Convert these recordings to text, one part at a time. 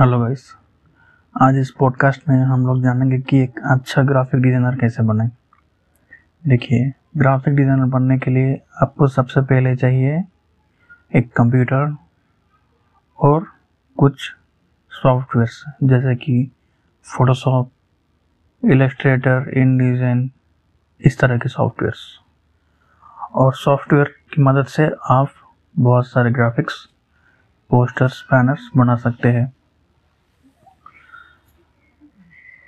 Hello guys आज इस podcast में हम लोग जानेंगे कि एक अच्छा ग्राफिक डिज़ाइनर कैसे बने। देखिए ग्राफिक डिज़ाइनर बनने के लिए आपको सबसे पहले चाहिए एक कंप्यूटर और कुछ सॉफ्टवेयर्स जैसे कि फोटोशॉप इलस्ट्रेटर इन डिज़ाइन इस तरह के सॉफ्टवेयर्स और सॉफ्टवेयर की मदद से आप बहुत सारे ग्राफिक्स पोस्टर्स बैनर्स बना सकते हैं।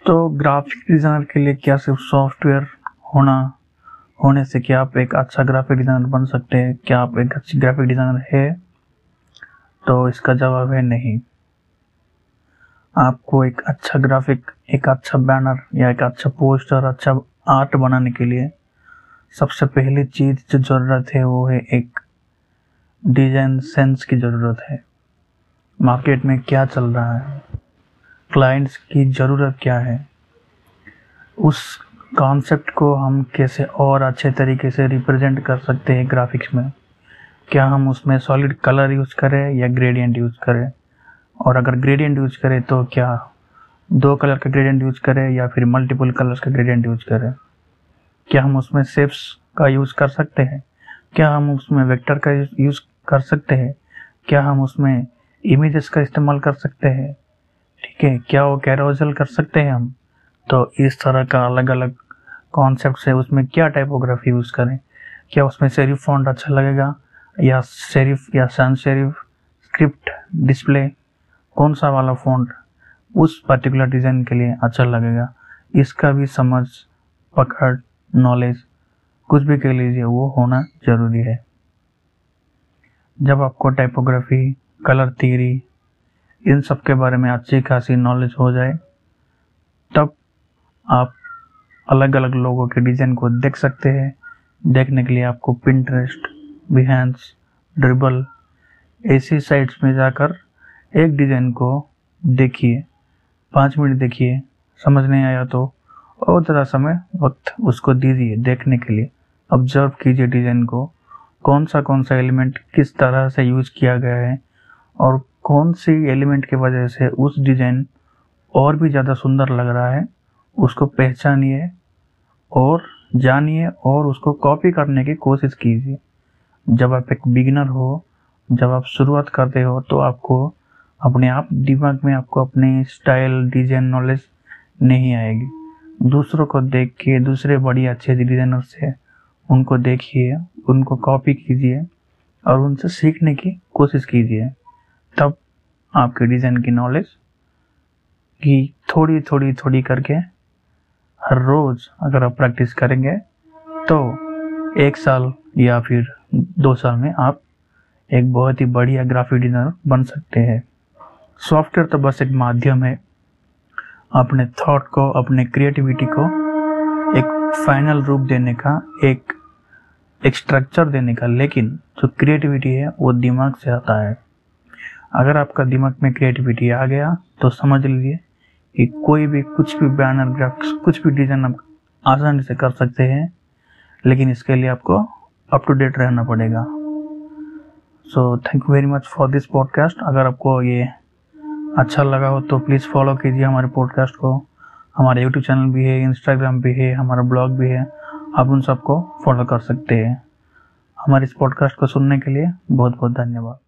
तो ग्राफिक डिज़ाइनर के लिए क्या सिर्फ़ सॉफ्टवेयर होना, होने से क्या आप एक अच्छा ग्राफिक डिज़ाइनर बन सकते हैं? क्या आप एक अच्छी ग्राफिक डिज़ाइनर है? तो इसका जवाब है नहीं। आपको एक अच्छा ग्राफिक एक अच्छा बैनर या एक अच्छा पोस्टर अच्छा आर्ट बनाने के लिए सबसे पहली चीज़ जो ज़रूरत है वो है एक डिज़ाइन सेंस की ज़रूरत है। मार्केट में क्या चल रहा है? क्लाइंट्स की ज़रूरत क्या है? उस कॉन्सेप्ट को हम कैसे और अच्छे तरीके से रिप्रेजेंट कर सकते हैं ग्राफिक्स में? क्या हम उसमें सॉलिड कलर यूज़ करें या ग्रेडियंट यूज़ करें? और अगर ग्रेडियंट यूज़ करें तो क्या दो कलर का ग्रेडियंट यूज़ करें या फिर मल्टीपल कलर्स का ग्रेडियंट यूज़ करें? क्या हम उसमें शेप्स का यूज़ कर सकते हैं? क्या हम उसमें वेक्टर का यूज़ कर सकते हैं? क्या हम उसमें इमेजेस का इस्तेमाल कर सकते हैं? ठीक है क्या वो कैरोजल कर सकते हैं हम? तो इस तरह का अलग अलग कॉन्सेप्ट है उसमें क्या टाइपोग्राफी यूज़ करें? क्या उसमें सेरिफ फॉन्ट अच्छा लगेगा? या सेरिफ या सन सेरिफ स्क्रिप्ट डिस्प्ले कौन सा वाला फॉन्ट उस पर्टिकुलर डिज़ाइन के लिए अच्छा लगेगा? इसका भी समझ, पकड़ नॉलेज कुछ भी कह लीजिए, वो होना ज़रूरी है। जब आपको टाइपोग्राफी कलर थीरी इन सब के बारे में अच्छी खासी नॉलेज हो जाए, तब आप अलग अलग लोगों के डिज़ाइन को देख सकते हैं। देखने के लिए आपको पिंटरेस्ट बिहेंस ड्रिबल ऐसी साइट्स में जाकर एक डिज़ाइन को देखिए। पाँच मिनट देखिए, समझ नहीं आया तो और ज़रा समय, वक्त उसको दीजिए देखने के लिए। ऑब्ज़र्व कीजिए डिज़ाइन को, कौन सा कौन सा एलिमेंट किस तरह से यूज़ किया गया है और कौन सी एलिमेंट की वजह से उस डिज़ाइन और भी ज़्यादा सुंदर लग रहा है, उसको पहचानिए और जानिए और उसको कॉपी करने की कोशिश कीजिए। जब आप एक बिगिनर हो, जब आप शुरुआत करते हो तो आपको अपने आप, दिमाग में आपको अपने स्टाइल डिज़ाइन नॉलेज नहीं आएगी। दूसरों को देख के दूसरे बड़ी अच्छे डिज़ाइनर से उनको देखिए, उनको कॉपी कीजिए और उनसे सीखने की कोशिश कीजिए। तब आपके डिज़ाइन की नॉलेज की थोड़ी थोड़ी थोड़ी करके हर रोज़ अगर आप प्रैक्टिस करेंगे तो एक साल या फिर दो साल में आप एक बहुत ही बढ़िया ग्राफिक डिज़ाइनर बन सकते हैं। सॉफ्टवेयर तो बस एक माध्यम है। अपने थॉट को, अपने क्रिएटिविटी को एक फाइनल रूप देने का, एक एक स्ट्रक्चर देने का, लेकिन जो क्रिएटिविटी है वो दिमाग से आता है। अगर आपका दिमाग में क्रिएटिविटी आ गया तो समझ लीजिए कि कोई भी कुछ भी बैनर ग्राफिक्स कुछ भी डिज़ाइन आप आसानी से कर सकते हैं, लेकिन इसके लिए आपको अप टू डेट रहना पड़ेगा। So thank you very much for this podcast अगर आपको ये अच्छा लगा हो तो प्लीज़ फॉलो कीजिए हमारे पॉडकास्ट को। हमारा यूट्यूब चैनल भी है इंस्टाग्राम भी है, हमारा ब्लॉग भी है। आप उन सबको फॉलो कर सकते हैं। हमारे इस पॉडकास्ट को सुनने के लिए बहुत बहुत धन्यवाद।